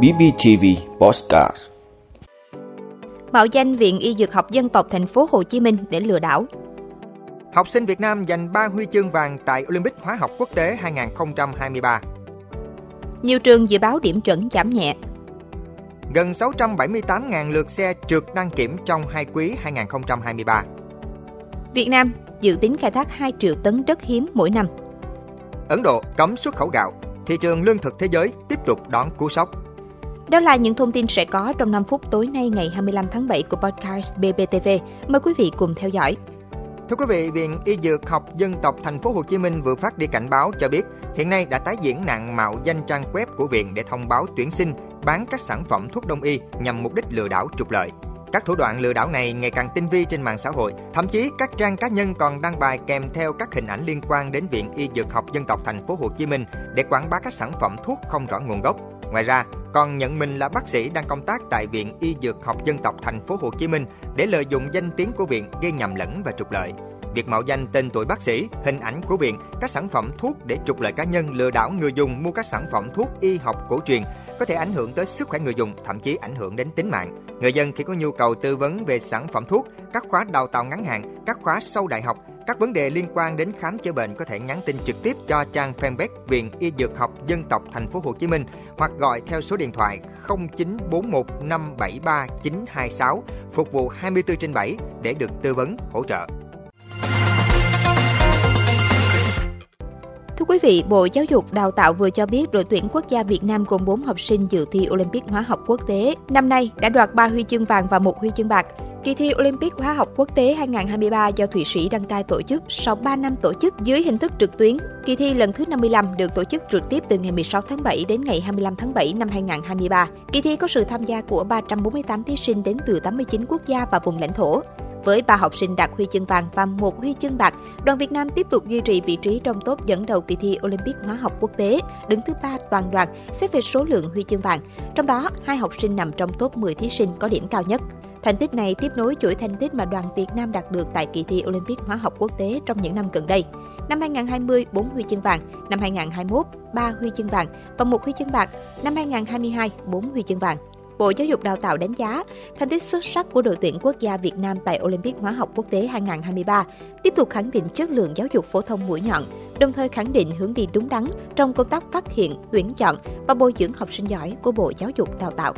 BBTV Postcard Mạo danh Viện Y Dược học Dân tộc Thành phố Hồ Chí Minh để lừa đảo. Học sinh Việt Nam giành 3 huy chương vàng tại Olympic Hóa học Quốc tế 2023. Nhiều trường dự báo điểm chuẩn giảm nhẹ. Gần 678.000 lượt xe trượt đăng kiểm trong hai quý 2023. Việt Nam dự tính khai thác 2 triệu tấn đất hiếm mỗi năm. Ấn Độ cấm xuất khẩu gạo, thị trường lương thực thế giới tiếp tục đón cú sốc. Đó là những thông tin sẽ có trong 5 phút tối nay ngày 25 tháng 7 của podcast BBTV. Mời quý vị cùng theo dõi. Thưa quý vị, Viện Y Dược học Dân tộc Thành phố Hồ Chí Minh vừa phát đi cảnh báo cho biết hiện nay đã tái diễn nạn mạo danh trang web của viện để thông báo tuyển sinh, bán các sản phẩm thuốc đông y nhằm mục đích lừa đảo trục lợi. Các thủ đoạn lừa đảo này ngày càng tinh vi trên mạng xã hội, thậm chí các trang cá nhân còn đăng bài kèm theo các hình ảnh liên quan đến Viện Y Dược học Dân tộc Thành phố Hồ Chí Minh để quảng bá các sản phẩm thuốc không rõ nguồn gốc. Ngoài ra, còn nhận mình là bác sĩ đang công tác tại Viện Y Dược học Dân tộc Thành phố Hồ Chí Minh để lợi dụng danh tiếng của viện gây nhầm lẫn và trục lợi. Việc mạo danh tên tuổi bác sĩ, hình ảnh của viện, các sản phẩm thuốc để trục lợi cá nhân lừa đảo người dùng mua các sản phẩm thuốc y học cổ truyền có thể ảnh hưởng tới sức khỏe người dùng, thậm chí ảnh hưởng đến tính mạng. Người dân khi có nhu cầu tư vấn về sản phẩm thuốc, các khóa đào tạo ngắn hạn, các khóa sau đại học, các vấn đề liên quan đến khám chữa bệnh có thể nhắn tin trực tiếp cho trang fanpage Viện Y Dược học Dân tộc Thành phố Hồ Chí Minh hoặc gọi theo số điện thoại 0941573926 phục vụ 24 trên 7 để được tư vấn hỗ trợ. Quý vị, Bộ Giáo dục Đào tạo vừa cho biết đội tuyển quốc gia Việt Nam gồm 4 học sinh dự thi Olympic hóa học quốc tế năm nay đã đoạt 3 huy chương vàng và một huy chương bạc. Kỳ thi Olympic hóa học quốc tế 2023 do Thụy Sĩ đăng cai tổ chức sau 3 năm tổ chức dưới hình thức trực tuyến. Kỳ thi lần thứ 55 được tổ chức trực tiếp từ ngày 16 tháng 7 đến ngày 25 tháng 7 năm 2023. Kỳ thi có sự tham gia của 348 thí sinh đến từ 89 quốc gia và vùng lãnh thổ. Với ba học sinh đạt huy chương vàng và một huy chương bạc, đoàn Việt Nam tiếp tục duy trì vị trí trong top dẫn đầu kỳ thi Olympic hóa học quốc tế, đứng thứ ba toàn đoàn xét về số lượng huy chương vàng. Trong đó, hai học sinh nằm trong top 10 thí sinh có điểm cao nhất. Thành tích này tiếp nối chuỗi thành tích mà đoàn Việt Nam đạt được tại kỳ thi Olympic hóa học quốc tế trong những năm gần đây. Năm 2020, 4 huy chương vàng, năm 2021, 3 huy chương vàng và một huy chương bạc, năm 2022, 4 huy chương vàng. Bộ Giáo dục Đào tạo đánh giá thành tích xuất sắc của đội tuyển quốc gia Việt Nam tại Olympic hóa học quốc tế 2023 tiếp tục khẳng định chất lượng giáo dục phổ thông mũi nhọn, đồng thời khẳng định hướng đi đúng đắn trong công tác phát hiện, tuyển chọn và bồi dưỡng học sinh giỏi của Bộ Giáo dục Đào tạo.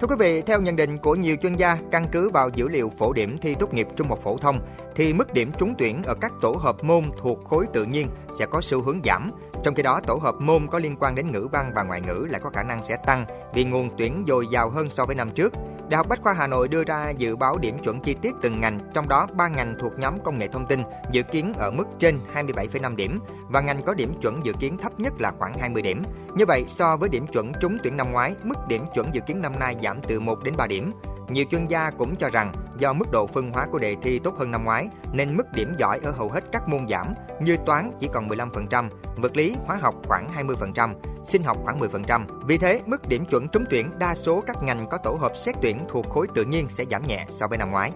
Thưa quý vị, theo nhận định của nhiều chuyên gia, căn cứ vào dữ liệu phổ điểm thi tốt nghiệp trung học phổ thông, thì mức điểm trúng tuyển ở các tổ hợp môn thuộc khối tự nhiên sẽ có xu hướng giảm. Trong khi đó, tổ hợp môn có liên quan đến ngữ văn và ngoại ngữ lại có khả năng sẽ tăng vì nguồn tuyển dồi dào hơn so với năm trước. Đại học Bách khoa Hà Nội đưa ra dự báo điểm chuẩn chi tiết từng ngành, trong đó 3 ngành thuộc nhóm công nghệ thông tin dự kiến ở mức trên 27,5 điểm và ngành có điểm chuẩn dự kiến thấp nhất là khoảng 20 điểm. Như vậy, so với điểm chuẩn trúng tuyển năm ngoái, mức điểm chuẩn dự kiến năm nay giảm từ 1 đến 3 điểm. Nhiều chuyên gia cũng cho rằng do mức độ phân hóa của đề thi tốt hơn năm ngoái nên mức điểm giỏi ở hầu hết các môn giảm như toán chỉ còn 15%, vật lý, hóa học khoảng 20%, sinh học khoảng 10%. Vì thế, mức điểm chuẩn trúng tuyển đa số các ngành có tổ hợp xét tuyển thuộc khối tự nhiên sẽ giảm nhẹ so với năm ngoái.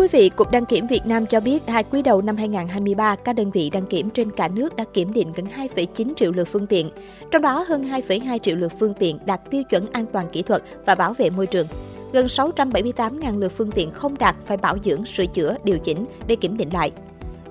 Quý vị, Cục Đăng kiểm Việt Nam cho biết hai quý đầu năm 2023, các đơn vị đăng kiểm trên cả nước đã kiểm định gần 2,9 triệu lượt phương tiện, trong đó hơn 2,2 triệu lượt phương tiện đạt tiêu chuẩn an toàn kỹ thuật và bảo vệ môi trường. Gần 678.000 lượt phương tiện không đạt phải bảo dưỡng, sửa chữa, điều chỉnh để kiểm định lại.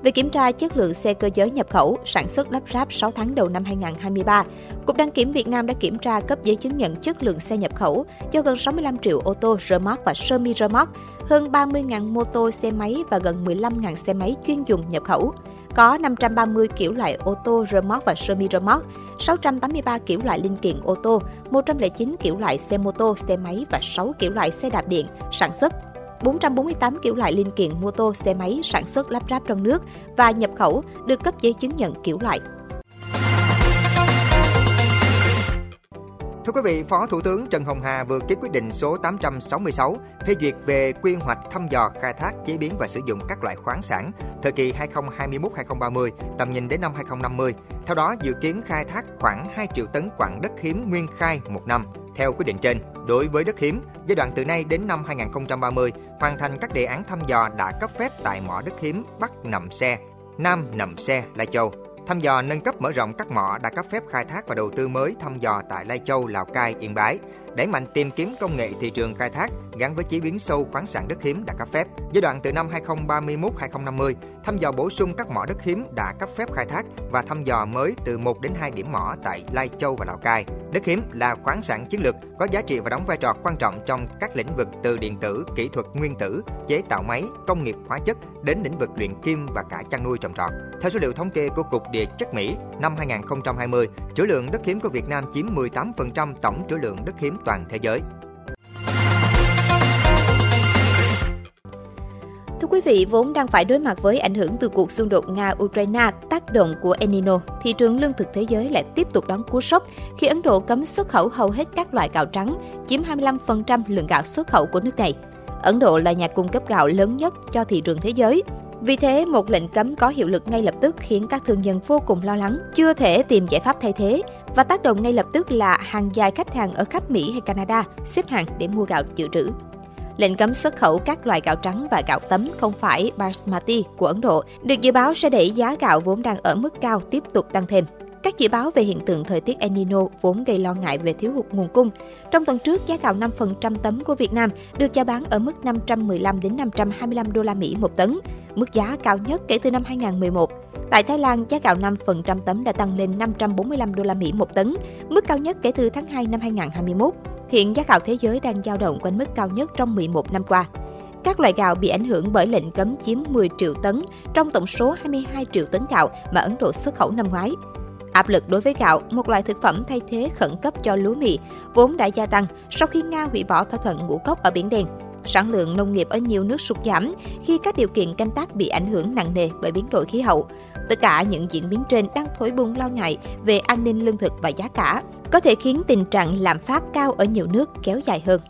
Về kiểm tra chất lượng xe cơ giới nhập khẩu, sản xuất lắp ráp 6 tháng đầu năm 2023, Cục Đăng kiểm Việt Nam đã kiểm tra cấp giấy chứng nhận chất lượng xe nhập khẩu cho gần 65 triệu ô tô remote và semi remote, hơn 30.000 mô tô xe máy và gần 15.000 xe máy chuyên dùng nhập khẩu. Có 530 kiểu loại ô tô remote và semi remote, 683 kiểu loại linh kiện ô tô, 109 kiểu loại xe mô tô, xe máy và 6 kiểu loại xe đạp điện sản xuất 448 kiểu loại linh kiện mô tô, xe máy sản xuất lắp ráp trong nước và nhập khẩu được cấp giấy chứng nhận kiểu loại. Thưa quý vị, Phó Thủ tướng Trần Hồng Hà vừa ký quyết định số 866 phê duyệt về quy hoạch thăm dò khai thác chế biến và sử dụng các loại khoáng sản thời kỳ 2021-2030, tầm nhìn đến năm 2050. Theo đó, dự kiến khai thác khoảng 2 triệu tấn quặng đất hiếm nguyên khai một năm. theo quyết định trên. Đối với đất hiếm, giai đoạn từ nay đến năm 2030 hoàn thành các đề án thăm dò đã cấp phép tại mỏ đất hiếm Bắc Nậm Xe, Nam Nậm Xe, Lai Châu thăm dò nâng cấp mở rộng các mỏ đã cấp phép khai thác và đầu tư mới thăm dò tại Lai Châu, Lào Cai, Yên Bái, đẩy mạnh tìm kiếm công nghệ thị trường khai thác gắn với chế biến sâu khoáng sản đất hiếm đã cấp phép. Giai đoạn từ năm 2031-2050, thăm dò bổ sung các mỏ đất hiếm đã cấp phép khai thác và thăm dò mới từ 1 đến 2 điểm mỏ tại Lai Châu và Lào Cai. Đất hiếm là khoáng sản chiến lược có giá trị và đóng vai trò quan trọng trong các lĩnh vực từ điện tử, kỹ thuật nguyên tử, chế tạo máy, công nghiệp hóa chất đến lĩnh vực luyện kim và cả chăn nuôi trồng trọt. Theo số liệu thống kê của Cục Địa chất Mỹ, năm 2020, trữ lượng đất hiếm của Việt Nam chiếm 18% tổng trữ lượng đất hiếm toàn thế giới. Thưa quý vị, vốn đang phải đối mặt với ảnh hưởng từ cuộc xung đột Nga-Ukraine, tác động của El Nino, thị trường lương thực thế giới lại tiếp tục đón cú sốc khi Ấn Độ cấm xuất khẩu hầu hết các loại gạo trắng, chiếm 25% lượng gạo xuất khẩu của nước này. Ấn Độ là nhà cung cấp gạo lớn nhất cho thị trường thế giới. Vì thế, một lệnh cấm có hiệu lực ngay lập tức khiến các thương nhân vô cùng lo lắng, chưa thể tìm giải pháp thay thế và tác động ngay lập tức là hàng dài khách hàng ở khắp Mỹ hay Canada xếp hàng để mua gạo dự trữ. Lệnh cấm xuất khẩu các loại gạo trắng và gạo tấm không phải basmati của Ấn Độ được dự báo sẽ đẩy giá gạo vốn đang ở mức cao tiếp tục tăng thêm. Các dự báo về hiện tượng thời tiết El Nino vốn gây lo ngại về thiếu hụt nguồn cung. Trong tuần trước, giá gạo 5% tấm của Việt Nam được chào bán ở mức 515 đến 525 đô la Mỹ một tấn, mức giá cao nhất kể từ năm 2011. Tại Thái Lan, giá gạo 5% tấm đã tăng lên 545 đô la Mỹ một tấn, mức cao nhất kể từ tháng 2 năm 2021. Hiện giá gạo thế giới đang dao động quanh mức cao nhất trong 11 năm qua. Các loại gạo bị ảnh hưởng bởi lệnh cấm chiếm 10 triệu tấn trong tổng số 22 triệu tấn gạo mà Ấn Độ xuất khẩu năm ngoái. Áp lực đối với gạo, một loại thực phẩm thay thế khẩn cấp cho lúa mì, vốn đã gia tăng sau khi Nga hủy bỏ thỏa thuận ngũ cốc ở Biển Đen. Sản lượng nông nghiệp ở nhiều nước sụt giảm khi các điều kiện canh tác bị ảnh hưởng nặng nề bởi biến đổi khí hậu. Tất cả những diễn biến trên đang thổi bùng lo ngại về an ninh lương thực và giá cả, có thể khiến tình trạng lạm phát cao ở nhiều nước kéo dài hơn.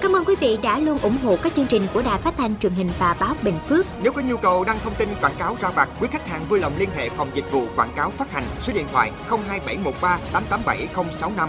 Cảm ơn quý vị đã luôn ủng hộ các chương trình của Đài Phát thanh truyền hình và báo Bình Phước. Nếu có nhu cầu đăng thông tin quảng cáo ra vặt, quý khách hàng vui lòng liên hệ phòng dịch vụ quảng cáo phát hành số điện thoại 02713 887065.